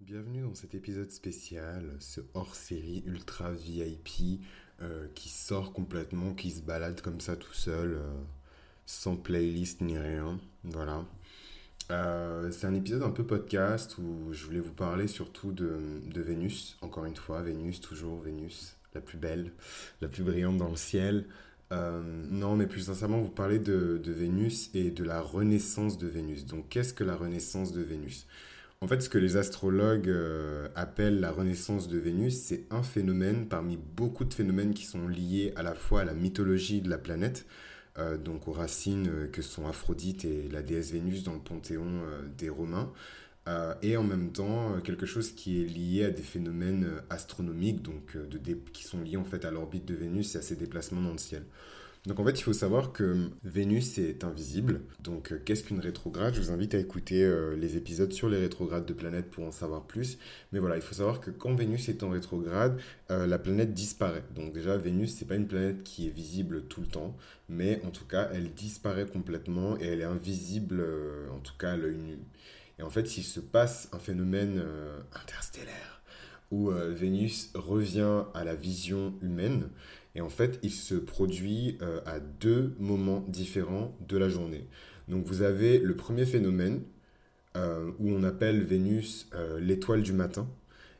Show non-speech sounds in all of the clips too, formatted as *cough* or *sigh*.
Bienvenue dans cet épisode spécial, ce hors-série ultra VIP euh, qui sort complètement, qui se balade comme ça tout seul, euh, sans playlist ni rien. Voilà. Euh, c'est un épisode un peu podcast où je voulais vous parler surtout de, Vénus, encore une fois, Vénus, toujours Vénus, la plus belle, la plus brillante dans le ciel. non, mais plus sincèrement, vous parler de Vénus et de la renaissance de Vénus. Donc, qu'est-ce que la renaissance de Vénus? En fait, ce que les astrologues euh, appellent la renaissance de Vénus, c'est un phénomène parmi beaucoup de phénomènes qui sont liés à la fois à la mythologie de la planète, euh, donc aux racines euh, que sont Aphrodite et la déesse Vénus dans le panthéon des Romains, et en même temps quelque chose qui est lié à des phénomènes astronomiques, donc qui sont liés à l'orbite de Vénus et à ses déplacements dans le ciel. Donc en fait, il faut savoir que Vénus est invisible. Donc euh, qu'est-ce qu'une rétrograde? Je vous invite à écouter euh, les épisodes sur les rétrogrades de planètes pour en savoir plus. Mais voilà, il faut savoir que quand Vénus est en rétrograde, euh, la planète disparaît. Donc déjà, Vénus, c'est pas une planète qui est visible tout le temps, mais en tout cas, elle disparaît complètement et elle est invisible, en tout cas à l'œil nu. Et en fait, s'il se passe un phénomène interstellaire où Vénus revient à la vision humaine, et en fait, il se produit euh, à deux moments différents de la journée. Donc vous avez le premier phénomène euh, où on appelle Vénus euh, l'étoile du matin.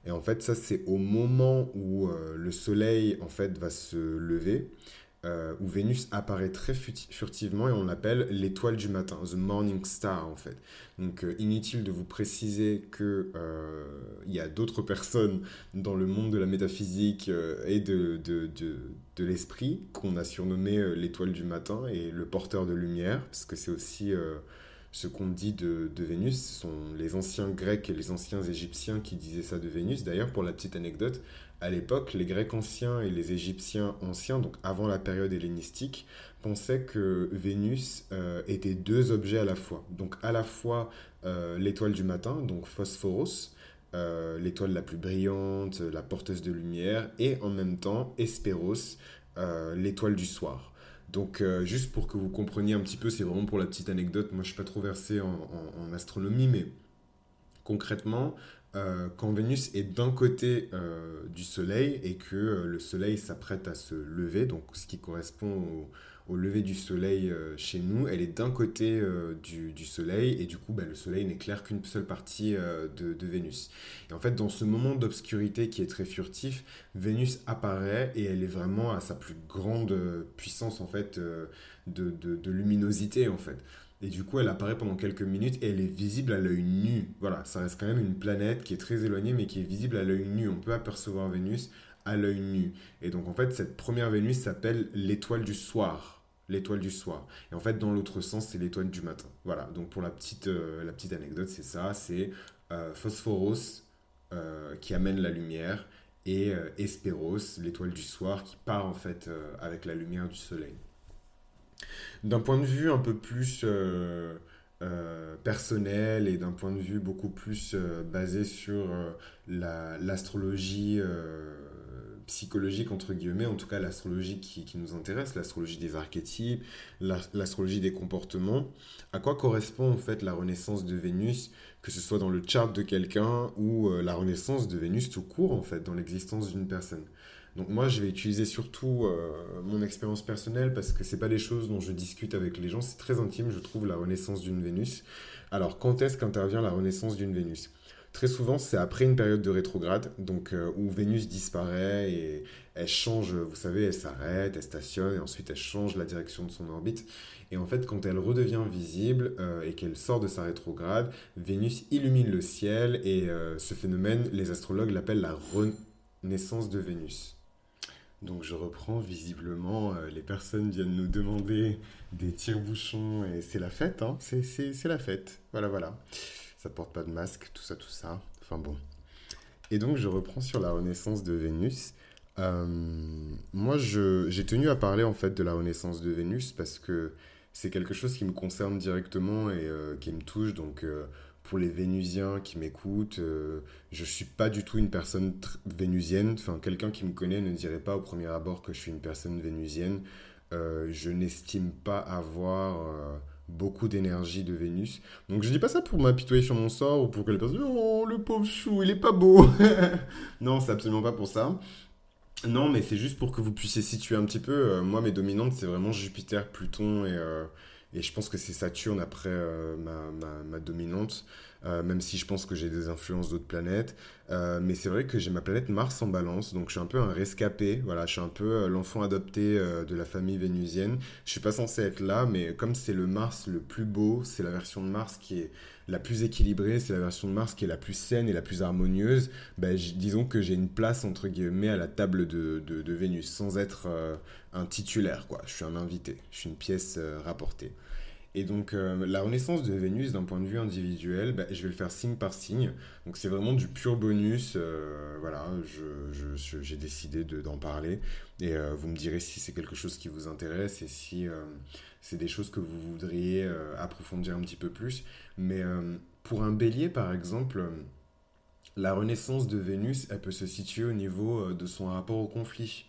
Et en fait, ça c'est au moment où le soleil en fait va se lever euh, où Vénus apparaît très furtivement et on l'appelle l'étoile du matin, the morning star en fait. Donc euh, inutile de vous préciser que euh, y a d'autres personnes dans le monde de la métaphysique et de, de, de, de l'esprit qu'on a surnommé l'étoile du matin et le porteur de lumière, parce que c'est aussi ce qu'on dit de, Vénus. Ce sont les anciens Grecs et les anciens Égyptiens qui disaient ça de Vénus. D'ailleurs, pour la petite anecdote, à l'époque, les Grecs anciens et les Égyptiens anciens, donc avant la période hellénistique, pensaient que Vénus euh, était deux objets à la fois. Donc à la fois euh, l'étoile du matin, donc Phosphoros, euh, l'étoile la plus brillante, la porteuse de lumière, et en même temps Hespéros, l'étoile du soir. Donc juste pour que vous compreniez un petit peu, c'est vraiment pour la petite anecdote, moi je suis pas trop versé en astronomie, mais concrètement, euh, quand Vénus est d'un côté euh, du Soleil et que euh, le Soleil s'apprête à se lever, donc ce qui correspond au, lever du Soleil chez nous, elle est d'un côté du, du, Soleil et du coup bah, le Soleil n'éclaire qu'une seule partie de, de, Vénus. Et en fait dans ce moment d'obscurité qui est très furtif, Vénus apparaît et elle est vraiment à sa plus grande puissance en fait de luminosité en fait. Et du coup, elle apparaît pendant quelques minutes et elle est visible à l'œil nu. Voilà, ça reste quand même une planète qui est très éloignée mais qui est visible à l'œil nu. On peut apercevoir Vénus à l'œil nu. Et donc, en fait, cette première Vénus s'appelle l'étoile du soir. L'étoile du soir. Et en fait, dans l'autre sens, c'est l'étoile du matin. Voilà, donc pour la petite, euh, anecdote, c'est ça. C'est euh, Phosphoros euh, qui amène la lumière et Hespéros, l'étoile du soir, qui part en fait avec la lumière du soleil. D'un point de vue un peu plus personnel et d'un point de vue beaucoup plus basé sur l'astrologie psychologique, entre guillemets, en tout cas l'astrologie qui, nous intéresse, l'astrologie des archétypes, l'astrologie des comportements, à quoi correspond en fait la renaissance de Vénus, que ce soit dans le chart de quelqu'un ou la renaissance de Vénus tout court, en fait, dans l'existence d'une personne? Donc moi, je vais utiliser surtout euh, mon expérience personnelle parce que c'est pas des choses dont je discute avec les gens. C'est très intime, je trouve, la renaissance d'une Vénus. Alors, quand est-ce qu'intervient la renaissance d'une Vénus? Très souvent, c'est après une période de rétrograde, donc euh, où Vénus disparaît et elle change, vous savez, elle s'arrête, elle stationne et ensuite elle change la direction de son orbite. Et en fait, quand elle redevient visible euh, et qu'elle sort de sa rétrograde, Vénus illumine le ciel et ce phénomène, les astrologues l'appellent la renaissance de Vénus. Donc je reprends visiblement, euh, les personnes viennent nous demander des tire-bouchons et c'est la fête, hein c'est la fête. Voilà, voilà. Ça porte pas de masque, tout ça, tout ça. Enfin bon. Et donc je reprends sur la renaissance de Vénus. Euh, moi, j'ai tenu à parler en fait de la renaissance de Vénus parce que c'est quelque chose qui me concerne directement et euh, qui me touche. Donc pour les Vénusiens qui m'écoutent, euh, je suis pas du tout une personne vénusienne. Enfin, quelqu'un qui me connaît ne dirait pas au premier abord que je suis une personne vénusienne. Euh, je n'estime pas avoir euh, beaucoup d'énergie de Vénus. Donc je dis pas ça pour m'apitoyer sur mon sort ou pour que les personnes oh le pauvre chou il est pas beau. *laughs* non c'est absolument pas pour ça. Non mais c'est juste pour que vous puissiez situer un petit peu. Euh, moi mes dominantes c'est vraiment Jupiter, Pluton et euh, et je pense que c'est Saturne après euh, ma, ma, ma, dominante, euh, même si je pense que j'ai des influences d'autres planètes. Euh, mais c'est vrai que j'ai ma planète Mars en balance, donc je suis un peu un rescapé. Voilà, je suis un peu l'enfant adopté de la famille vénusienne. Je suis pas censé être là, mais comme c'est le Mars le plus beau, c'est la version de Mars qui est la plus équilibrée, c'est la version de Mars qui est la plus saine et la plus harmonieuse. Ben, disons que j'ai une place entre guillemets à la table de, Vénus, sans être un titulaire, quoi. Je suis un invité, je suis une pièce euh, rapportée. Et donc, euh, la renaissance de Vénus, d'un point de vue individuel, bah, je vais le faire signe par signe. Donc, c'est vraiment du pur bonus. Euh, voilà, j'ai décidé d'en parler. Et vous me direz si c'est quelque chose qui vous intéresse et si c'est des choses que vous voudriez approfondir un petit peu plus. Mais pour un bélier, par exemple, la renaissance de Vénus, elle peut se situer au niveau de son rapport au conflit.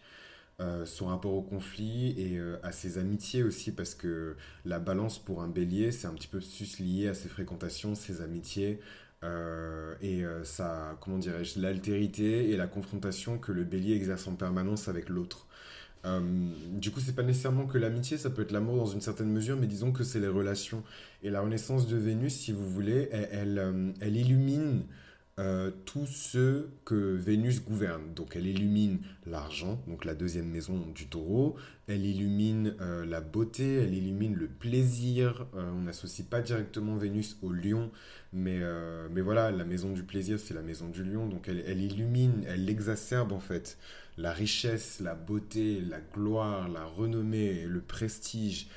Euh, son rapport au conflit et euh, à ses amitiés aussi, parce que la balance pour un bélier, c'est un petit peu plus lié à ses fréquentations, ses amitiés, euh, et sa, comment dirais-je, l'altérité et la confrontation que le bélier exerce en permanence avec l'autre. du coup, c'est pas nécessairement que l'amitié, ça peut être l'amour dans une certaine mesure, mais disons que c'est les relations. Et la renaissance de Vénus, si vous voulez, elle, elle illumine euh, tous ceux que Vénus gouverne. Donc elle illumine l'argent, donc la deuxième maison du taureau, elle illumine euh, la beauté, elle illumine le plaisir. Euh, on n'associe pas directement Vénus au lion, mais, mais voilà, la maison du plaisir, c'est la maison du lion, donc elle, elle illumine, elle exacerbe en fait la richesse, la beauté, la gloire, la renommée, le prestige,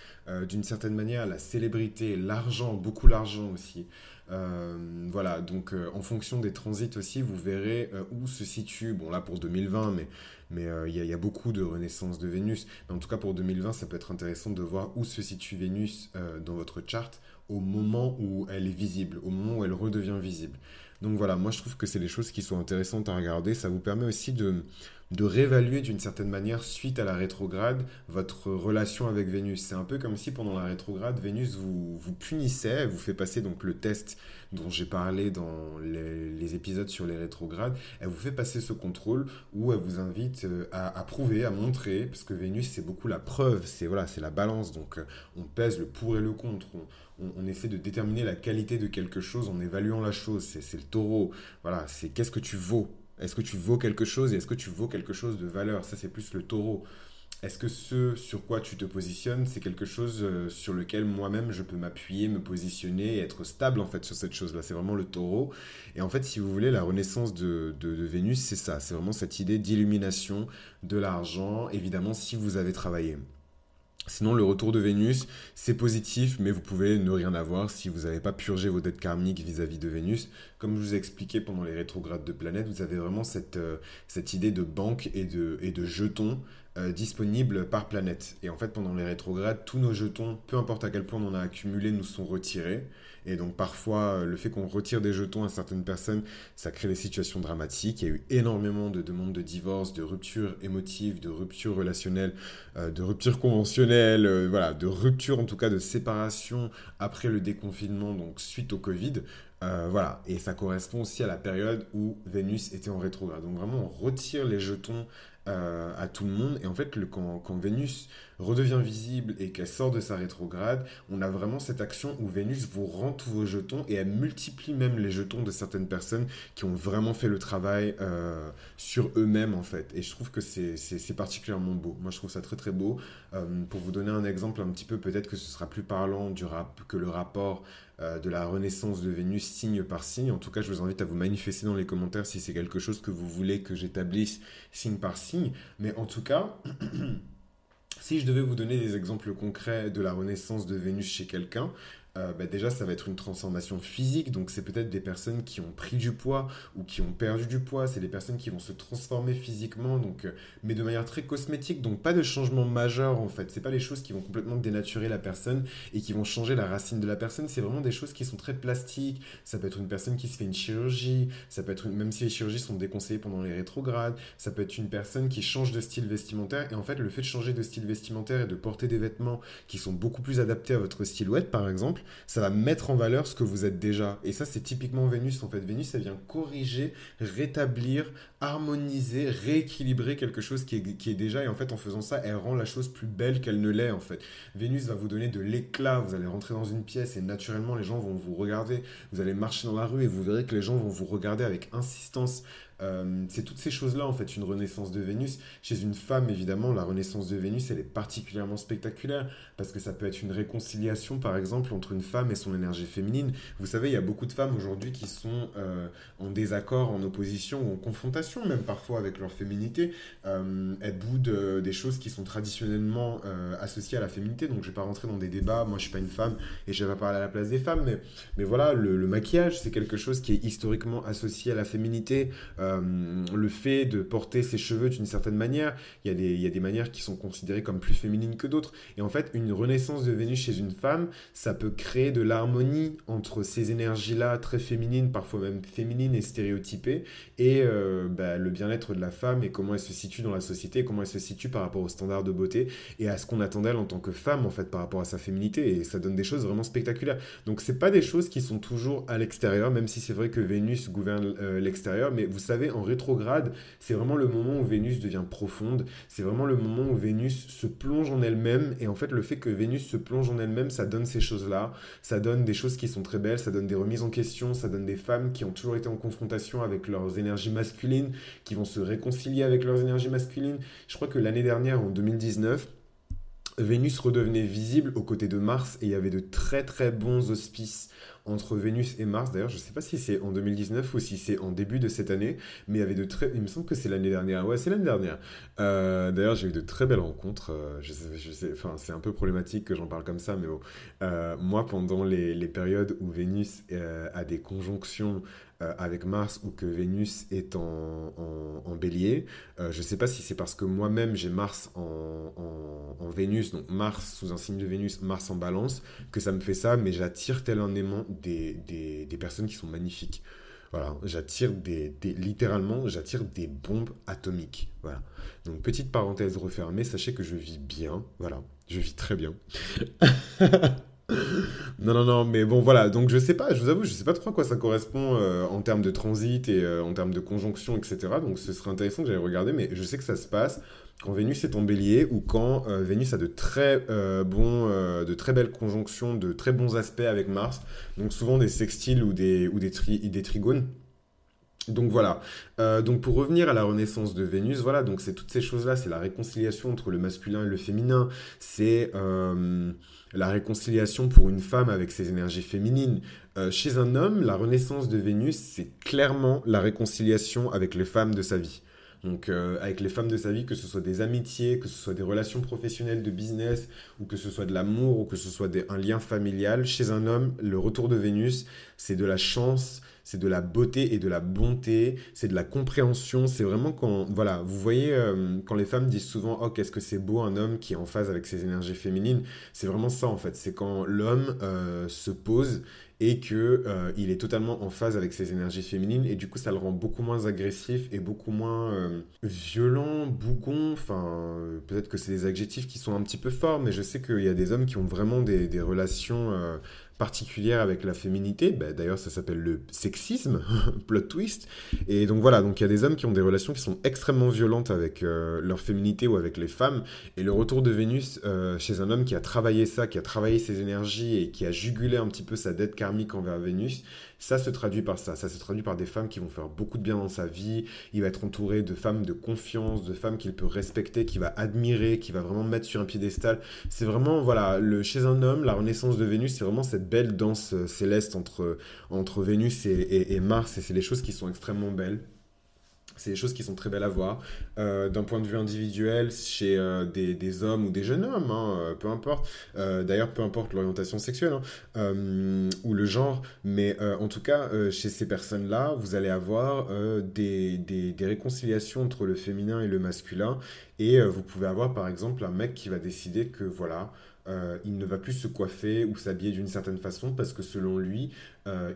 d'une certaine manière la célébrité, l'argent, beaucoup l'argent aussi. Euh, voilà, donc euh, en fonction des transits aussi, vous verrez euh, où se situe, bon là pour 2020, mais mais il y, y, a beaucoup de renaissance de Vénus. Mais en tout cas pour 2020, ça peut être intéressant de voir où se situe Vénus dans votre charte au moment où elle est visible, au moment où elle redevient visible. Donc voilà, moi je trouve que c'est des choses qui sont intéressantes à regarder. Ça vous permet aussi de, réévaluer d'une certaine manière, suite à la rétrograde, votre relation avec Vénus. C'est un peu comme si pendant la rétrograde, Vénus vous, vous punissait, vous fait passer donc le test dont j'ai parlé dans les, épisodes sur les rétrogrades, elle vous fait passer ce contrôle où elle vous invite euh, à, prouver, à montrer, parce que Vénus c'est beaucoup la preuve, c'est voilà, la balance, donc euh, on pèse le pour et le contre, on, on, essaie de déterminer la qualité de quelque chose en évaluant la chose, c'est le taureau, voilà, c'est qu'est-ce que tu vaux? Est-ce que tu vaux quelque chose et est-ce que tu vaux quelque chose de valeur? Ça, c'est plus le taureau. Est-ce que ce sur quoi tu te positionnes, c'est quelque chose euh, sur lequel moi-même je peux m'appuyer, me positionner et être stable en fait sur cette chose-là? C'est vraiment le taureau. Et en fait, si vous voulez, la renaissance de, Vénus, c'est ça. C'est vraiment cette idée d'illumination de l'argent, évidemment, si vous avez travaillé. Sinon, le retour de Vénus, c'est positif, mais vous pouvez ne rien avoir si vous n'avez pas purgé vos dettes karmiques vis-à-vis de Vénus. Comme je vous ai expliqué pendant les rétrogrades de planètes, vous avez vraiment cette, euh, cette idée de banque et de, et de jetons euh, disponibles par planète. Et en fait, pendant les rétrogrades, tous nos jetons, peu importe à quel point on en a accumulé, nous sont retirés. Et donc parfois, euh, le fait qu'on retire des jetons à certaines personnes, ça crée des situations dramatiques. Il y a eu énormément de demandes de divorce, de ruptures émotives, de ruptures relationnelles, euh, de ruptures conventionnelles, euh, voilà, de ruptures en tout cas de séparation après le déconfinement, donc suite au Covid. voilà, et ça correspond aussi à la période où Vénus était en rétrograde. Donc vraiment, on retire les jetons à tout le monde. Et en fait, le, quand, Vénus redevient visible et qu'elle sort de sa rétrograde, on a vraiment cette action où Vénus vous rend tous vos jetons et elle multiplie même les jetons de certaines personnes qui ont vraiment fait le travail euh, sur eux-mêmes en fait. Et je trouve que c'est particulièrement beau. Moi, je trouve ça très très beau. Euh, pour vous donner un exemple un petit peu, peut-être que ce sera plus parlant que le rapport euh, de la renaissance de Vénus signe par signe. En tout cas, je vous invite à vous manifester dans les commentaires si c'est quelque chose que vous voulez que j'établisse signe par signe. Mais en tout cas, *clears throat* si je devais vous donner des exemples concrets de la renaissance de Vénus chez quelqu'un, euh, bah, déjà, ça va être une transformation physique. Donc, c'est peut-être des personnes qui ont pris du poids ou qui ont perdu du poids. C'est des personnes qui vont se transformer physiquement, donc, euh, mais de manière très cosmétique. Donc, pas de changement majeur en fait. C'est pas les choses qui vont complètement dénaturer la personne et qui vont changer la racine de la personne. C'est vraiment des choses qui sont très plastiques. Ça peut être une personne qui se fait une chirurgie. Ça peut être même si les chirurgies sont déconseillées pendant les rétrogrades. Ça peut être une personne qui change de style vestimentaire. Et en fait, le fait de changer de style vestimentaire et de porter des vêtements qui sont beaucoup plus adaptés à votre silhouette, par exemple, ça va mettre en valeur ce que vous êtes déjà. Et ça, c'est typiquement Vénus. En fait, Vénus, elle vient corriger, rétablir, harmoniser, rééquilibrer quelque chose qui est, qui est déjà. Et en fait, en faisant ça, elle rend la chose plus belle qu'elle ne l'est, en fait. Vénus va vous donner de l'éclat. Vous allez rentrer dans une pièce et naturellement, les gens vont vous regarder. Vous allez marcher dans la rue et vous verrez que les gens vont vous regarder avec insistance. Euh, c'est toutes ces choses-là, en fait, une renaissance de Vénus. Chez une femme, évidemment, la renaissance de Vénus, elle est particulièrement spectaculaire parce que ça peut être une réconciliation, par exemple, entre une femme et son énergie féminine. Vous savez, il y a beaucoup de femmes aujourd'hui qui sont euh, en désaccord, en opposition ou en confrontation, même parfois avec leur féminité. Euh, elles boudent des choses qui sont traditionnellement associées à la féminité. Donc, je vais pas rentrer dans des débats. Moi, je suis pas une femme et je vais pas parler à la place des femmes. Mais, mais voilà, le, maquillage, c'est quelque chose qui est historiquement associé à la féminité. Euh, le fait de porter ses cheveux d'une certaine manière, il y, a des, il y a des manières qui sont considérées comme plus féminines que d'autres. Et en fait, une renaissance de Vénus chez une femme, ça peut créer de l'harmonie entre ces énergies-là très féminines, parfois même féminines et stéréotypées, et euh, bah, le bien-être de la femme et comment elle se situe dans la société, comment elle se situe par rapport aux standards de beauté et à ce qu'on attend d'elle en tant que femme en fait par rapport à sa féminité et ça donne des choses vraiment spectaculaires. Donc c'est pas des choses qui sont toujours à l'extérieur, même si c'est vrai que Vénus gouverne euh, l'extérieur, mais vous savez, en rétrograde, c'est vraiment le moment où Vénus devient profonde. C'est vraiment le moment où Vénus se plonge en elle-même. Et en fait, le fait que Vénus se plonge en elle-même, ça donne ces choses-là. Ça donne des choses qui sont très belles, ça donne des remises en question, ça donne des femmes qui ont toujours été en confrontation avec leurs énergies masculines, qui vont se réconcilier avec leurs énergies masculines. Je crois que l'année dernière, en 2019, Vénus redevenait visible aux côtés de Mars et il y avait de très très bons auspices entre Vénus et Mars. D'ailleurs, je ne sais pas si c'est en 2019 ou si c'est en début de cette année, mais il y avait de très. Il me semble que c'est l'année dernière. Ouais, c'est l'année dernière. Euh, d'ailleurs, j'ai eu de très belles rencontres. Euh, enfin, c'est un peu problématique que j'en parle comme ça, mais bon. Euh, moi, pendant les, périodes où Vénus a des conjonctions avec Mars ou que Vénus est en, en, bélier. je ne sais pas si c'est parce que moi-même j'ai Mars en, en, Vénus, donc Mars sous un signe de Vénus, Mars en balance, que ça me fait ça, mais j'attire tel un aimant des, des, personnes qui sont magnifiques. Voilà, j'attire des, littéralement, j'attire des bombes atomiques. Voilà. Donc petite parenthèse refermée, sachez que je vis bien. Voilà, je vis très bien. *laughs* non, non, non, mais bon, voilà. Donc, je sais pas, je vous avoue, je sais pas trop quoi ça correspond euh, en termes de transit et euh, en termes de conjonction, etc. Donc, ce serait intéressant que j'aille regarder, mais je sais que ça se passe quand Vénus est en bélier ou quand euh, Vénus a de très bons, de très belles conjonctions, de très bons aspects avec Mars, donc souvent des sextiles ou des, ou des, des trigones. Donc voilà. donc pour revenir à la renaissance de Vénus, voilà. Donc c'est toutes ces choses-là, c'est la réconciliation entre le masculin et le féminin. C'est la réconciliation pour une femme avec ses énergies féminines. chez un homme, la renaissance de Vénus, c'est clairement la réconciliation avec les femmes de sa vie. Donc euh, avec les femmes de sa vie, que ce soit des amitiés, que ce soit des relations professionnelles de business, ou que ce soit de l'amour, ou que ce soit un lien familial, chez un homme, le retour de Vénus, c'est de la chance, c'est de la beauté et de la bonté, c'est de la compréhension, c'est vraiment quand, voilà, vous voyez, euh, quand les femmes disent souvent, oh, qu'est-ce que c'est beau un homme qui est en phase avec ses énergies féminines, c'est vraiment ça en fait, c'est quand l'homme euh, se pose et que euh, il est totalement en phase avec ses énergies féminines et du coup ça le rend beaucoup moins agressif et beaucoup moins euh, violent, bougon, enfin peut-être que c'est des adjectifs qui sont un petit peu forts mais je sais qu'il y a des hommes qui ont vraiment des, relations euh, particulière avec la féminité. Bah, d'ailleurs, ça s'appelle le sexisme, *laughs* plot twist. Et donc voilà, donc il y a des hommes qui ont des relations qui sont extrêmement violentes avec euh, leur féminité ou avec les femmes. Et le retour de Vénus euh, chez un homme qui a travaillé ça, qui a travaillé ses énergies et qui a jugulé un petit peu sa dette karmique envers Vénus, ça se traduit par ça. Ça se traduit par des femmes qui vont faire beaucoup de bien dans sa vie. Il va être entouré de femmes de confiance, de femmes qu'il peut respecter, qu'il va admirer, qu'il va vraiment mettre sur un piédestal. C'est vraiment, voilà, le, chez un homme, la renaissance de Vénus, c'est vraiment cette belle danse euh, céleste entre, Vénus et, Mars. Et c'est les choses qui sont extrêmement belles. C'est des choses qui sont très belles à voir. Euh, d'un point de vue individuel, chez euh, des, des, hommes ou des jeunes hommes, hein, peu importe. D'ailleurs, peu importe l'orientation sexuelle hein, ou le genre. Mais en tout cas, chez ces personnes-là, vous allez avoir des, des, des, réconciliations entre le féminin et le masculin. Et vous pouvez avoir, par exemple, un mec qui va décider que, voilà, il ne va plus se coiffer ou s'habiller d'une certaine façon parce que selon lui,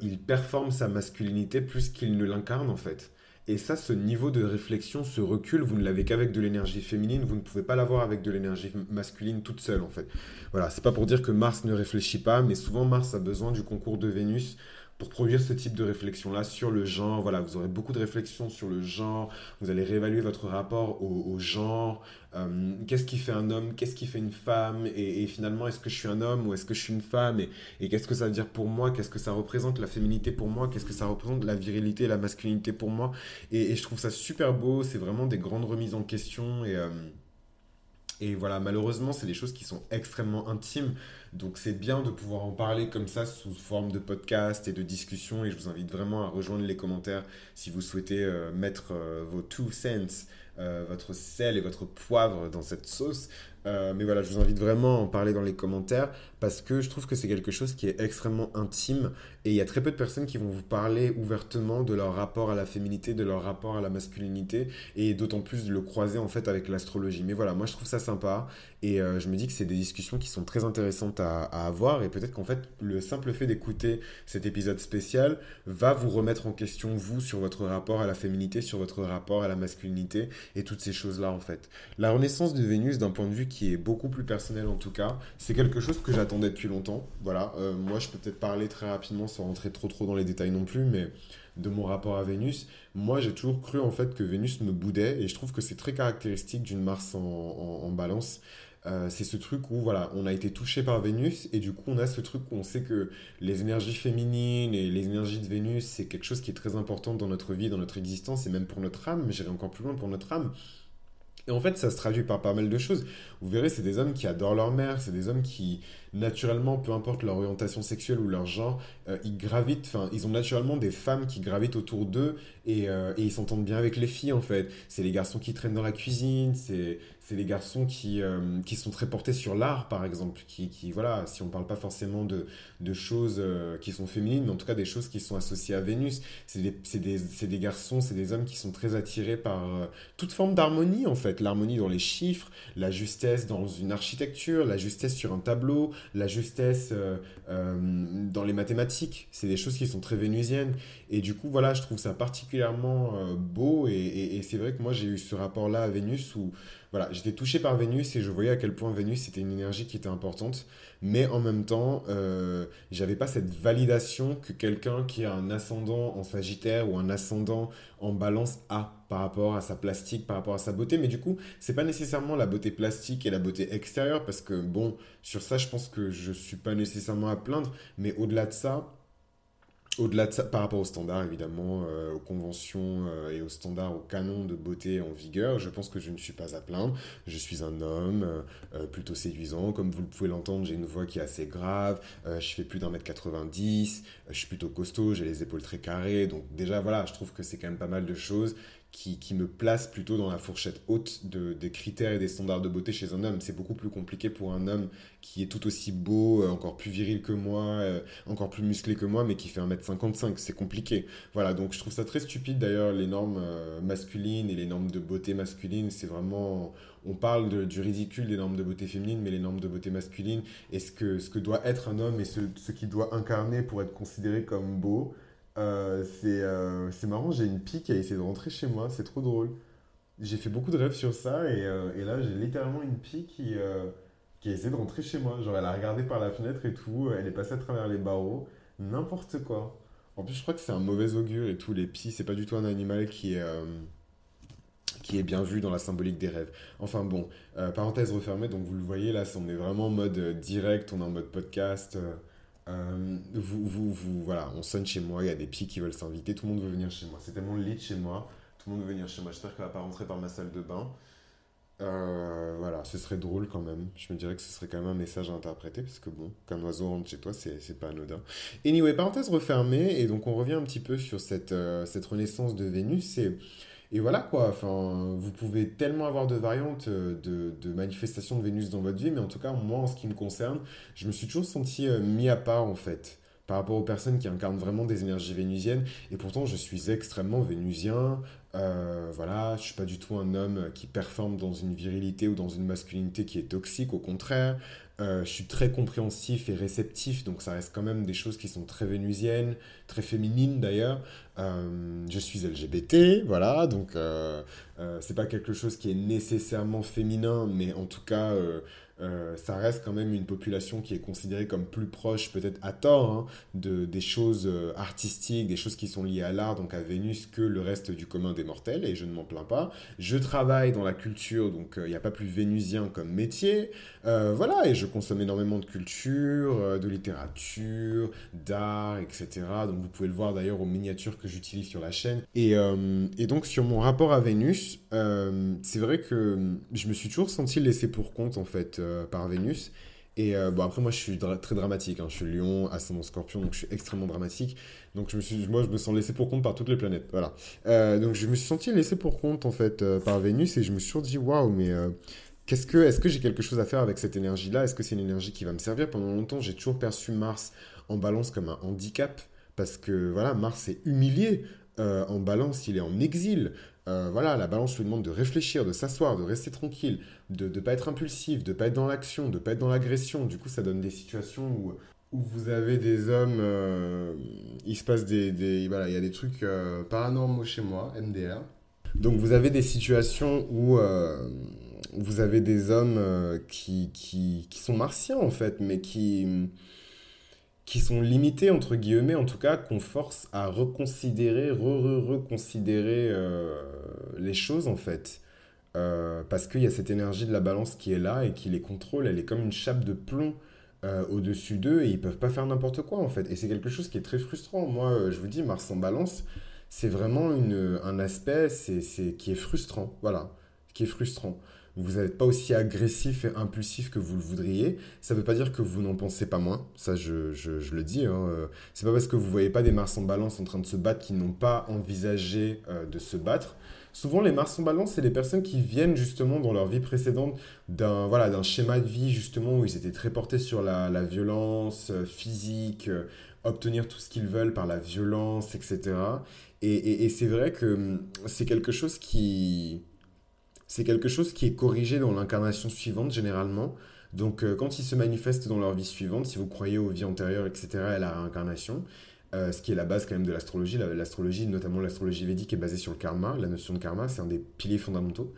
il performe sa masculinité plus qu'il ne l'incarne en fait. Et ça, ce niveau de réflexion, ce recul, vous ne l'avez qu'avec de l'énergie féminine, vous ne pouvez pas l'avoir avec de l'énergie masculine toute seule en fait. Voilà, c'est pas pour dire que Mars ne réfléchit pas, mais souvent Mars a besoin du concours de Vénus pour produire ce type de réflexion-là sur le genre. Voilà, vous aurez beaucoup de réflexions sur le genre, vous allez réévaluer votre rapport au, genre, euh, qu'est-ce qui fait un homme, qu'est-ce qui fait une femme, et, finalement, est-ce que je suis un homme ou est-ce que je suis une femme, et, qu'est-ce que ça veut dire pour moi, qu'est-ce que ça représente la féminité pour moi, qu'est-ce que ça représente la virilité la masculinité pour moi, et, je trouve ça super beau, c'est vraiment des grandes remises en question, et... Euh, et voilà, malheureusement, c'est des choses qui sont extrêmement intimes. Donc c'est bien de pouvoir en parler comme ça sous forme de podcast et de discussion. Et je vous invite vraiment à rejoindre les commentaires si vous souhaitez euh, mettre euh, vos two cents, euh, votre sel et votre poivre dans cette sauce. Mais voilà, je vous invite vraiment à en parler dans les commentaires parce que je trouve que c'est quelque chose qui est extrêmement intime et il y a très peu de personnes qui vont vous parler ouvertement de leur rapport à la féminité, de leur rapport à la masculinité et d'autant plus le croiser en fait avec l'astrologie. Mais voilà, moi je trouve ça sympa et euh, je me dis que c'est des discussions qui sont très intéressantes à, avoir et peut-être qu'en fait le simple fait d'écouter cet épisode spécial va vous remettre en question vous sur votre rapport à la féminité, sur votre rapport à la masculinité et toutes ces choses-là en fait. La renaissance de Vénus d'un point de vue qui est beaucoup plus personnel en tout cas, c'est quelque chose que j'attendais depuis longtemps. Voilà, euh, moi je peux peut-être parler très rapidement sans rentrer trop trop dans les détails non plus, mais de mon rapport à Vénus, moi j'ai toujours cru en fait que Vénus me boudait et je trouve que c'est très caractéristique d'une Mars en balance. Euh, c'est ce truc où voilà, on a été touché par Vénus et du coup on a ce truc où on sait que les énergies féminines et les énergies de Vénus c'est quelque chose qui est très important dans notre vie, dans notre existence et même pour notre âme, mais j'irai encore plus loin pour notre âme. Et en fait, ça se traduit par pas mal de choses. Vous verrez, c'est des hommes qui adorent leur mère, c'est des hommes qui, naturellement, peu importe leur orientation sexuelle ou leur genre, euh, ils gravitent, enfin, ils ont naturellement des femmes qui gravitent autour d'eux et, euh, et ils s'entendent bien avec les filles, en fait. C'est les garçons qui traînent dans la cuisine, c'est c'est les garçons qui, euh, qui sont très portés sur l'art, par exemple, qui, qui, voilà, si on ne parle pas forcément de, de choses euh, qui sont féminines, mais en tout cas des choses qui sont associées à Vénus. C'est des, des, des, garçons, c'est des hommes qui sont très attirés par euh, toute forme d'harmonie, en fait. L'harmonie dans les chiffres, la justesse dans une architecture, la justesse sur un tableau, la justesse dans les mathématiques. C'est des choses qui sont très vénusiennes. Et du coup, voilà, je trouve ça particulièrement beau. Et c'est vrai que moi, j'ai eu ce rapport-là à Vénus où voilà, j'étais touché par Vénus et je voyais à quel point Vénus c'était une énergie qui était importante, mais en même temps, euh, j'avais pas cette validation que quelqu'un qui a un ascendant en Sagittaire ou un ascendant en Balance a par rapport à sa plastique, par rapport à sa beauté. Mais du coup, c'est pas nécessairement la beauté plastique et la beauté extérieure parce que bon, sur ça, je pense que je suis pas nécessairement à plaindre, mais au-delà de ça, au-delà de ça, par rapport aux standards, évidemment, euh, aux conventions euh, et aux standards, aux canons de beauté en vigueur, je pense que je ne suis pas à plaindre. Je suis un homme euh, plutôt séduisant. Comme vous pouvez l'entendre, j'ai une voix qui est assez grave. je fais plus d'un mètre 90. je suis plutôt costaud. J'ai les épaules très carrées. Donc, déjà, voilà, je trouve que c'est quand même pas mal de choses qui, qui, me place plutôt dans la fourchette haute de, des critères et des standards de beauté chez un homme. C'est beaucoup plus compliqué pour un homme qui est tout aussi beau, euh, encore plus viril que moi, euh, encore plus musclé que moi, mais qui fait 1m55. C'est compliqué. Voilà, donc je trouve ça très stupide d'ailleurs, les normes euh, masculines et les normes de beauté masculine. C'est vraiment. On parle de, du ridicule des normes de beauté féminine, mais les normes de beauté masculine et ce que, ce que doit être un homme et ce, ce qu'il doit incarner pour être considéré comme beau. Euh, euh, c'est marrant, j'ai une pie qui a essayé de rentrer chez moi, c'est trop drôle. J'ai fait beaucoup de rêves sur ça et, euh, et là j'ai littéralement une pie qui, qui a essayé de rentrer chez moi. Genre elle a regardé par la fenêtre et tout, elle est passée à travers les barreaux, n'importe quoi. En plus je crois que c'est un mauvais augure et tout, les pies c'est pas du tout un animal qui est, qui est bien vu dans la symbolique des rêves. Enfin bon, parenthèse refermée, donc vous le voyez là, on est vraiment en mode direct, on est en mode podcast. Euh, vous, vous, vous, voilà, on sonne chez moi, il y a des pieds qui veulent s'inviter, tout le monde veut venir chez moi. C'est tellement lit chez moi, tout le monde veut venir chez moi. J'espère qu'elle va pas rentrer par ma salle de bain. Euh, voilà, ce serait drôle quand même. Je me dirais que ce serait quand même un message à interpréter, parce que bon, qu'un oiseau rentre chez toi, c'est pas anodin. Anyway, parenthèse refermée, et donc on revient un petit peu sur cette, euh, cette renaissance de Vénus, et, et voilà quoi, enfin, vous pouvez tellement avoir de variantes euh, de, manifestations de Vénus dans votre vie, mais en tout cas, moi, en ce qui me concerne, je me suis toujours senti mis à part en fait par rapport aux personnes qui incarnent vraiment des énergies vénusiennes. Et pourtant, je suis extrêmement vénusien. Euh, voilà, je suis pas du tout un homme qui performe dans une virilité ou dans une masculinité qui est toxique. Au contraire, euh, je suis très compréhensif et réceptif, donc ça reste quand même des choses qui sont très vénusiennes, très féminines d'ailleurs. Euh, je suis LGBT, voilà, donc c'est pas quelque chose qui est nécessairement féminin, mais en tout cas euh, ça reste quand même une population qui est considérée comme plus proche, peut-être à tort, hein, de, des choses euh, artistiques, des choses qui sont liées à l'art, donc à Vénus, que le reste du commun des mortels, et je ne m'en plains pas. Je travaille dans la culture, donc euh, il n'y a pas plus vénusien comme métier. voilà, et je consomme énormément de culture, de littérature, d'art, etc. Donc vous pouvez le voir d'ailleurs aux miniatures que j'utilise sur la chaîne. Et, et, donc sur mon rapport à Vénus, c'est vrai que je me suis toujours senti laissé pour compte, en fait euh, par Vénus. Et euh, bon, après, moi, je suis très dramatique. Hein. Je suis lion, ascendant scorpion, donc je suis extrêmement dramatique. Donc, je me suis, moi, je me sens laissé pour compte par toutes les planètes. Voilà. Euh, donc, je me suis senti laissé pour compte, en fait, par Vénus. Et je me suis toujours dit, waouh, mais qu'est-ce que, est-ce que j'ai quelque chose à faire avec cette énergie-là? Est-ce que c'est une énergie qui va me servir? Pendant longtemps, j'ai toujours perçu Mars en balance comme un handicap. Parce que, voilà, Mars est humilié. en balance, il est en exil. Euh, voilà, la balance lui demande de réfléchir, de s'asseoir, de rester tranquille, de ne pas être impulsif, de ne pas être dans l'action, de ne pas être dans l'agression. Du coup, ça donne des situations où, où vous avez des hommes, euh, il se passe des, des, Voilà, il y a des trucs euh, paranormaux chez moi, MDR. Donc vous avez des situations où vous avez des hommes qui, sont martiens en fait, mais qui qui sont limités, entre guillemets, en tout cas, qu'on force à reconsidérer, re-re-reconsidérer euh, les choses, en fait. Euh, parce qu'il y a cette énergie de la balance qui est là et qui les contrôle. Elle est comme une chape de plomb euh, au-dessus d'eux et ils peuvent pas faire n'importe quoi, en fait. Et c'est quelque chose qui est très frustrant. Moi, je vous dis, Mars en balance, c'est vraiment une, un aspect c'est, qui est frustrant. Voilà, qui est frustrant vous n'êtes pas aussi agressif et impulsif que vous le voudriez. Ça ne veut pas dire que vous n'en pensez pas moins. Ça, je, le dis. Hein. C'est pas parce que vous voyez pas des Mars en balance en train de se battre qu'ils n'ont pas envisagé euh, de se battre. Souvent, les Mars en balance, c'est les personnes qui viennent justement dans leur vie précédente d'un voilà, schéma de vie justement où ils étaient très portés sur la, violence euh, physique, euh, obtenir tout ce qu'ils veulent par la violence, etc. Et, et, et c'est vrai que hum, c'est quelque chose qui c'est quelque chose qui est corrigé dans l'incarnation suivante généralement. Donc euh, quand ils se manifestent dans leur vie suivante, si vous croyez aux vies antérieures, etc., à la réincarnation, euh, ce qui est la base quand même de l'astrologie, l'astrologie, notamment l'astrologie védique, est basée sur le karma. La notion de karma, c'est un des piliers fondamentaux.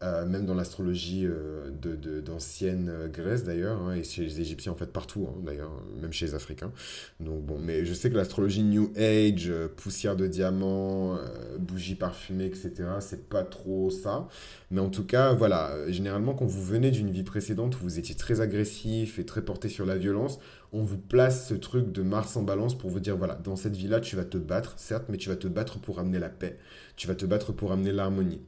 Euh, même dans l'astrologie euh, de, d'ancienne Grèce d'ailleurs, hein, et chez les Égyptiens en fait partout, hein, d'ailleurs, même chez les Africains. Donc bon, mais je sais que l'astrologie New Age, euh, poussière de diamant, bougies parfumées, etc., c'est pas trop ça. Mais en tout cas, voilà, généralement quand vous venez d'une vie précédente où vous étiez très agressif et très porté sur la violence, on vous place ce truc de Mars en balance pour vous dire, voilà, dans cette vie-là, tu vas te battre, certes, mais tu vas te battre pour amener la paix, tu vas te battre pour amener l'harmonie.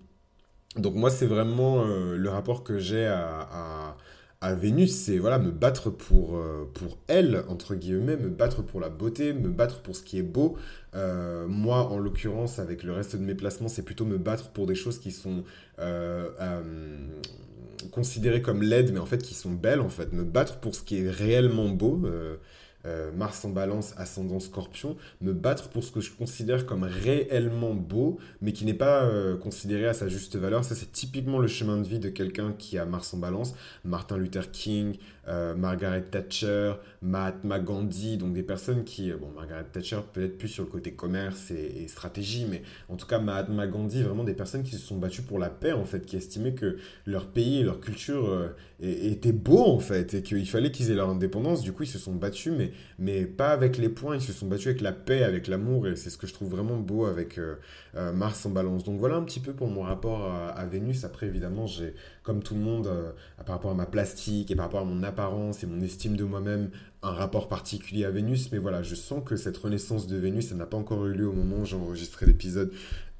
Donc moi, c'est vraiment euh, le rapport que j'ai à, à, Vénus, c'est voilà, me battre pour, euh, pour elle, entre guillemets, me battre pour la beauté, me battre pour ce qui est beau. Euh, moi, en l'occurrence, avec le reste de mes placements, c'est plutôt me battre pour des choses qui sont considérées comme laides, mais en fait qui sont belles, en fait. Me battre pour ce qui est réellement beau. Euh, Mars en balance, ascendant scorpion, me battre pour ce que je considère comme réellement beau, mais qui n'est pas euh, considéré à sa juste valeur. Ça, c'est typiquement le chemin de vie de quelqu'un qui a Mars en balance. Martin Luther King, euh, Margaret Thatcher, Mahatma Gandhi, donc des personnes qui, bon, Margaret Thatcher peut-être plus sur le côté commerce et, stratégie, mais en tout cas Mahatma Gandhi, vraiment des personnes qui se sont battues pour la paix, en fait, qui estimaient que leur pays leur culture étaient beaux, en fait, et qu'il fallait qu'ils aient leur indépendance. Du coup, ils se sont battus, mais mais pas avec les points, ils se sont battus avec la paix, avec l'amour, et c'est ce que je trouve vraiment beau avec euh, euh, Mars en balance. Donc voilà un petit peu pour mon rapport à, Vénus. Après, évidemment, j'ai, comme tout le monde, euh, par rapport à ma plastique et par rapport à mon et mon estime de moi-même, un rapport particulier à Vénus. Mais voilà, je sens que cette renaissance de Vénus, ça n'a pas encore eu lieu au moment où j'ai enregistré l'épisode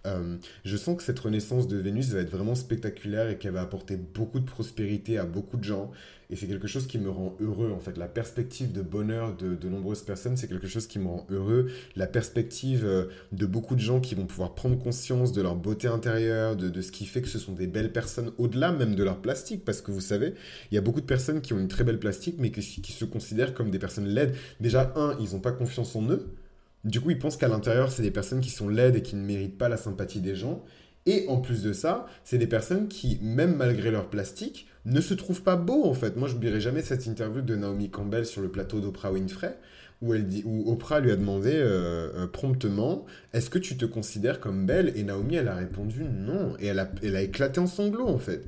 Euh, je sens que cette renaissance de Vénus va être vraiment spectaculaire et qu'elle va apporter beaucoup de prospérité à beaucoup de gens. Et c'est quelque chose qui me rend heureux, en fait. La perspective de bonheur de, de nombreuses personnes, c'est quelque chose qui me rend heureux. La perspective euh, de beaucoup de gens qui vont pouvoir prendre conscience de leur beauté intérieure, de, de ce qui fait que ce sont des belles personnes, au-delà même de leur plastique. Parce que vous savez, il y a beaucoup de personnes qui ont une très belle plastique, mais qui, qui se considèrent comme des personnes laides. Déjà, un, ils n'ont pas confiance en eux. Du coup, ils pensent qu'à l'intérieur, c'est des personnes qui sont laides et qui ne méritent pas la sympathie des gens. Et en plus de ça, c'est des personnes qui, même malgré leur plastique, ne se trouvent pas beaux en fait. Moi, je n'oublierai jamais cette interview de Naomi Campbell sur le plateau d'Oprah Winfrey, où Oprah lui a demandé euh, euh, promptement Est-ce que tu te considères comme belle? Et Naomi, elle a répondu non. Et elle a, elle a éclaté en sanglots en fait.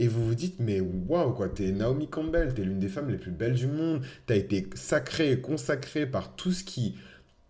Et vous vous dites, mais waouh, quoi, t'es Naomi Campbell, t'es l'une des femmes les plus belles du monde, t'as été sacrée, consacrée par tout ce qui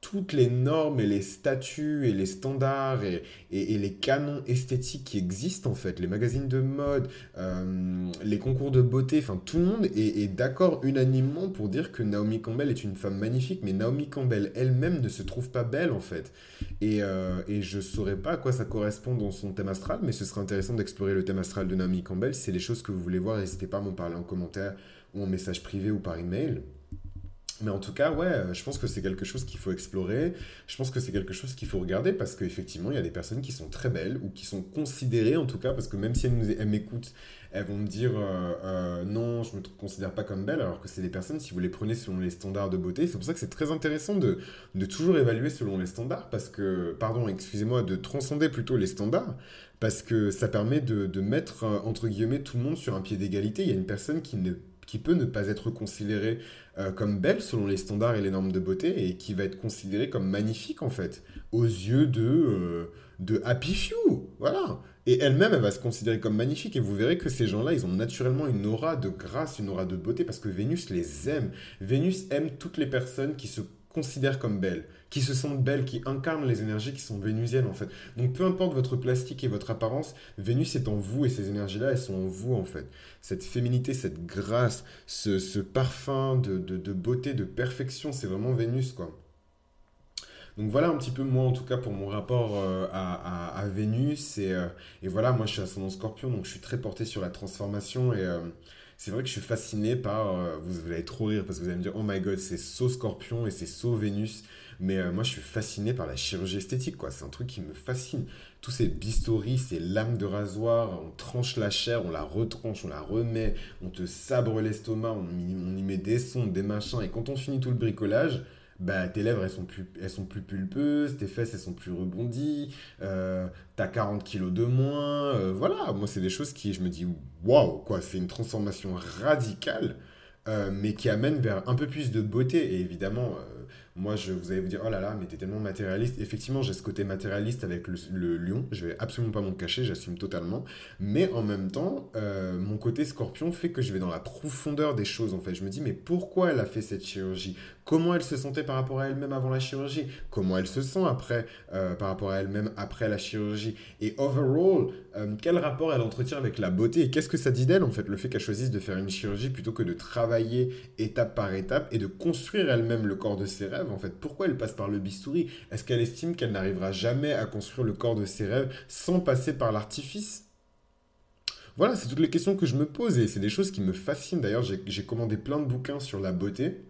toutes les normes et les statuts et les standards et, et, les canons esthétiques qui existent en fait, les magazines de mode, euh, les concours de beauté, enfin tout le monde est, d'accord unanimement pour dire que Naomi Campbell est une femme magnifique, mais Naomi Campbell elle-même ne se trouve pas belle en fait. Et, euh, et je saurais pas à quoi ça correspond dans son thème astral, mais ce serait intéressant d'explorer le thème astral de Naomi Campbell. Si c'est les choses que vous voulez voir, n'hésitez pas à m'en parler en commentaire ou en message privé ou par email. Mais en tout cas, ouais, euh, je pense que c'est quelque chose qu'il faut explorer. Je pense que c'est quelque chose qu'il faut regarder parce qu'effectivement, il y a des personnes qui sont très belles ou qui sont considérées en tout cas, parce que même si elles, m'écoutent, elles vont me dire euh, euh, non, je ne me considère pas comme belle, alors que c'est des personnes, si vous les prenez selon les standards de beauté, c'est pour ça que c'est très intéressant de, de toujours évaluer selon les standards, parce que, pardon, excusez-moi, de transcender plutôt les standards, parce que ça permet de, de mettre, entre guillemets, tout le monde sur un pied d'égalité. Il y a une personne qui ne qui peut ne pas être considérée euh, comme belle selon les standards et les normes de beauté et qui va être considérée comme magnifique en fait aux yeux de, euh, de Happy Few. Voilà. Et elle-même, elle va se considérer comme magnifique et vous verrez que ces gens-là, ils ont naturellement une aura de grâce, une aura de beauté parce que Vénus les aime. Vénus aime toutes les personnes qui se considèrent comme belles qui se sentent belles, qui incarnent les énergies qui sont vénusiennes en fait. Donc peu importe votre plastique et votre apparence, Vénus est en vous et ces énergies-là, elles sont en vous en fait. Cette féminité, cette grâce, ce, parfum de, beauté, de perfection, c'est vraiment Vénus quoi. Donc voilà un petit peu moi en tout cas pour mon rapport euh, à, Vénus et, euh, et, voilà moi je suis ascendant scorpion donc je suis très porté sur la transformation et euh, c'est vrai que je suis fasciné par vous, allez trop rire parce que vous allez me dire oh my god c'est so scorpion et c'est so Vénus mais euh, moi, je suis fasciné par la chirurgie esthétique, quoi. C'est un truc qui me fascine. Tous ces bistouri, ces lames de rasoir, on tranche la chair, on la retranche, on la remet, on te sabre l'estomac, on, y met des sondes, des machins. Et quand on finit tout le bricolage, bah, tes lèvres, elles sont, plus, pulpeuses, tes fesses, elles sont plus rebondies, euh, t'as 40 kilos de moins. Euh, voilà, moi, c'est des choses qui, je me dis, waouh, quoi, c'est une transformation radicale, mais qui amène vers un peu plus de beauté. Et évidemment, moi, je, vous allez vous dire, oh là là, mais t'es tellement matérialiste. Effectivement, j'ai ce côté matérialiste avec le, lion. Je vais absolument pas m'en cacher, j'assume totalement. Mais en même temps, euh, mon côté scorpion fait que je vais dans la profondeur des choses, en fait. Je me dis, mais pourquoi elle a fait cette chirurgie? Comment elle se sentait par rapport à elle-même avant la chirurgie? Comment elle se sent après, euh, par rapport à elle-même après la chirurgie? Et overall, euh, quel rapport elle entretient avec la beauté? Et qu'est-ce que ça dit d'elle, en fait, le fait qu'elle choisisse de faire une chirurgie plutôt que de travailler étape par étape et de construire elle-même le corps de ses rêves en fait? Pourquoi elle passe par le bistouri? Est-ce qu'elle estime qu'elle n'arrivera jamais à construire le corps de ses rêves sans passer par l'artifice? Voilà, c'est toutes les questions que je me pose et c'est des choses qui me fascinent. D'ailleurs, j'ai commandé plein de bouquins sur la beauté.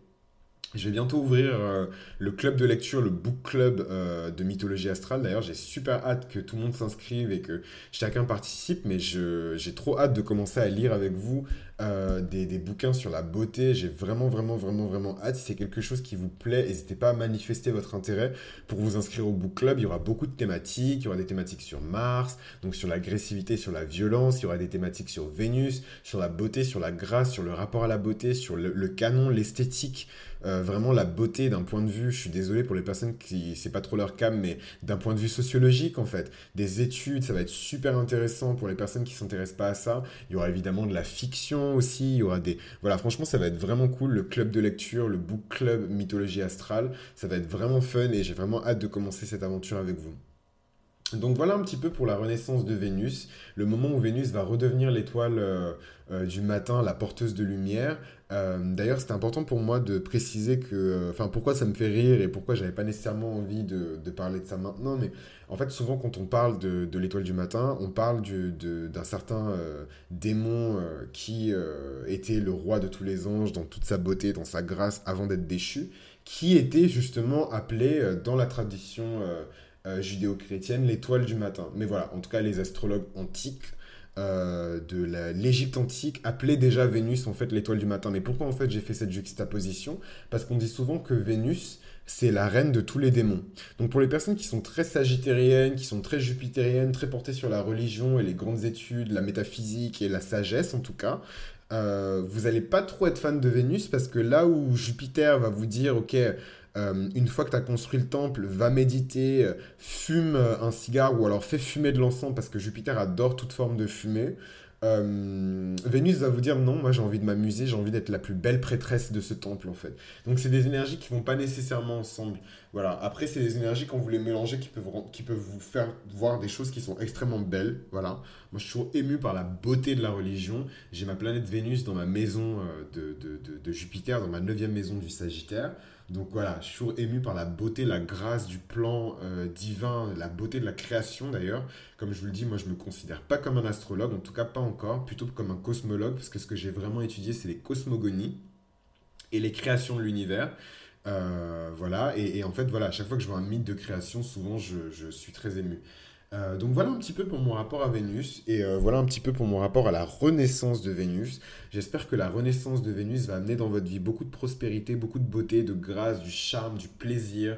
Je vais bientôt ouvrir euh, le club de lecture, le book club euh, de mythologie astrale. D'ailleurs, j'ai super hâte que tout le monde s'inscrive et que chacun participe, mais j'ai trop hâte de commencer à lire avec vous euh, des, des, bouquins sur la beauté. J'ai vraiment, vraiment, vraiment, vraiment hâte. Si c'est quelque chose qui vous plaît, n'hésitez pas à manifester votre intérêt pour vous inscrire au book club. Il y aura beaucoup de thématiques. Il y aura des thématiques sur Mars, donc sur l'agressivité, sur la violence. Il y aura des thématiques sur Vénus, sur la beauté, sur la grâce, sur le rapport à la beauté, sur le canon, l'esthétique. Euh, vraiment la beauté d'un point de vue, je suis désolé pour les personnes qui, c'est pas trop leur cam, mais d'un point de vue sociologique en fait, des études, ça va être super intéressant pour les personnes qui s'intéressent pas à ça. Il y aura évidemment de la fiction aussi, il y aura des... Voilà, franchement, ça va être vraiment cool, le club de lecture, le book club mythologie astrale, ça va être vraiment fun et j'ai vraiment hâte de commencer cette aventure avec vous. Donc voilà un petit peu pour la renaissance de Vénus, le moment où Vénus va redevenir l'étoile euh, euh, du matin, la porteuse de lumière. Euh, d'ailleurs, c'est important pour moi de préciser que, enfin, pourquoi ça me fait rire et pourquoi j'avais pas nécessairement envie de, parler de ça maintenant, mais en fait, souvent quand on parle de, l'étoile du matin, on parle d'un certain démon qui était le roi de tous les anges dans toute sa beauté, dans sa grâce avant d'être déchu, qui était justement appelé dans la tradition euh, judéo-chrétienne, l'étoile du matin. Mais voilà, en tout cas, les astrologues antiques euh, de l'Égypte antique appelaient déjà Vénus en fait l'étoile du matin. Mais pourquoi en fait j'ai fait cette juxtaposition? Parce qu'on dit souvent que Vénus c'est la reine de tous les démons. Donc pour les personnes qui sont très sagittériennes, qui sont très jupitériennes, très portées sur la religion et les grandes études, la métaphysique et la sagesse en tout cas, euh, vous n'allez pas trop être fan de Vénus parce que là où Jupiter va vous dire, ok, euh, une fois que tu as construit le temple, va méditer, euh, fume euh, un cigare ou alors fais fumer de l'encens parce que Jupiter adore toute forme de fumée. Vénus va vous dire non, moi j'ai envie de m'amuser, j'ai envie d'être la plus belle prêtresse de ce temple en fait. Donc c'est des énergies qui vont pas nécessairement ensemble. Voilà. Après c'est des énergies quand vous les mélangez qui peuvent, qui peuvent vous faire voir des choses qui sont extrêmement belles. Voilà. Moi je suis toujours ému par la beauté de la religion. J'ai ma planète Vénus dans ma maison de, de, de, de Jupiter, dans ma neuvième maison du Sagittaire. Donc voilà, je suis toujours ému par la beauté, la grâce du plan euh, divin, la beauté de la création d'ailleurs. Comme je vous le dis, moi je me considère pas comme un astrologue, en tout cas pas encore, plutôt comme un cosmologue, parce que ce que j'ai vraiment étudié, c'est les cosmogonies et les créations de l'univers. Euh, voilà, et, en fait, voilà, à chaque fois que je vois un mythe de création, souvent je, je suis très ému. Euh, donc voilà un petit peu pour mon rapport à Vénus et euh, voilà un petit peu pour mon rapport à la renaissance de Vénus. J'espère que la renaissance de Vénus va amener dans votre vie beaucoup de prospérité, beaucoup de beauté, de grâce, du charme, du plaisir,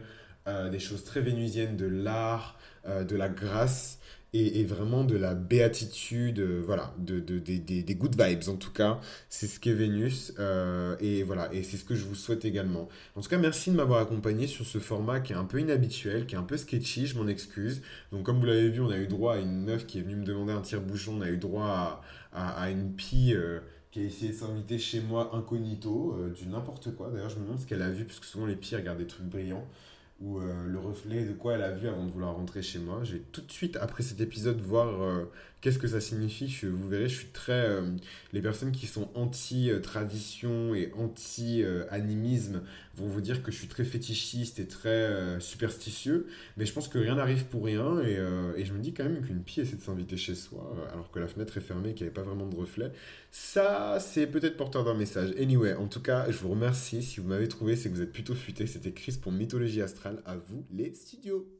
des choses très vénusiennes, de l'art, de la grâce et, vraiment de la béatitude, euh, voilà, de, des, good vibes en tout cas. C'est ce qu'est Vénus euh, et voilà, et c'est ce que je vous souhaite également. En tout cas, merci de m'avoir accompagné sur ce format qui est un peu inhabituel, qui est un peu sketchy, je m'en excuse. Donc comme vous l'avez vu, on a eu droit à une meuf qui est venue me demander un tire-bouchon, on a eu droit à, une pie... Euh, qui a essayé de s'inviter chez moi incognito, du n'importe quoi. D'ailleurs, je me demande ce qu'elle a vu, puisque souvent les pies regardent des trucs brillants ou euh, le reflet de quoi elle a vu avant de vouloir rentrer chez moi. Je vais tout de suite, après cet épisode, voir euh, qu'est-ce que ça signifie. Je, vous verrez, je suis très... Euh, les personnes qui sont anti-tradition et anti-animisme vont vous dire que je suis très fétichiste et très superstitieux. Mais je pense que rien n'arrive pour rien. Et, et, je me dis quand même qu'une pièce essaie de s'inviter chez soi, alors que la fenêtre est fermée et qu'il n'y avait pas vraiment de reflet. Ça, c'est peut-être porteur d'un message. Anyway, en tout cas, je vous remercie. Si vous m'avez trouvé, c'est que vous êtes plutôt futé. C'était Chris pour Mythologie Astrale. À vous, les studios.